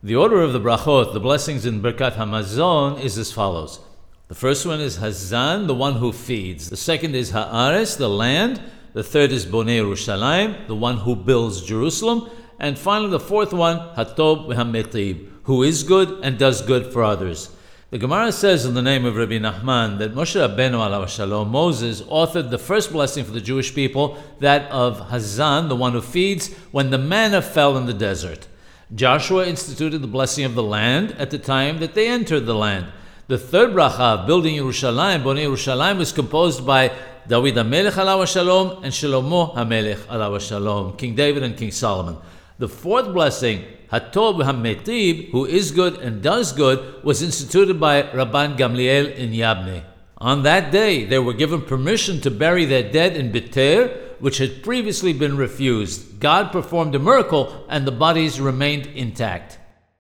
The order of the brachot, the blessings in Birkat Hamazon, is as follows. The first one is Hazan, the one who feeds. The second is Haares, the land. The third is Bonei Yerushalayim, the one who builds Jerusalem. And finally, the fourth one, Hatob v'hametib, who is good and does good for others. The Gemara says in the name of Rabbi Nachman that Moshe Rabbeinu alav shalom, Moses, authored the first blessing for the Jewish people, that of Hazan, the one who feeds, when the manna fell in the desert. Joshua instituted the blessing of the land at the time that they entered the land. The third bracha, building Yerushalayim, Bonei Yerushalayim, was composed by David HaMelech alav shalom and Shlomo HaMelech alav shalom, King David and King Solomon. The fourth blessing, Hatov HaMetib, who is good and does good, was instituted by Rabban Gamliel in Yabne. On that day, they were given permission to bury their dead in Beter, which had previously been refused. God performed a miracle and the bodies remained intact.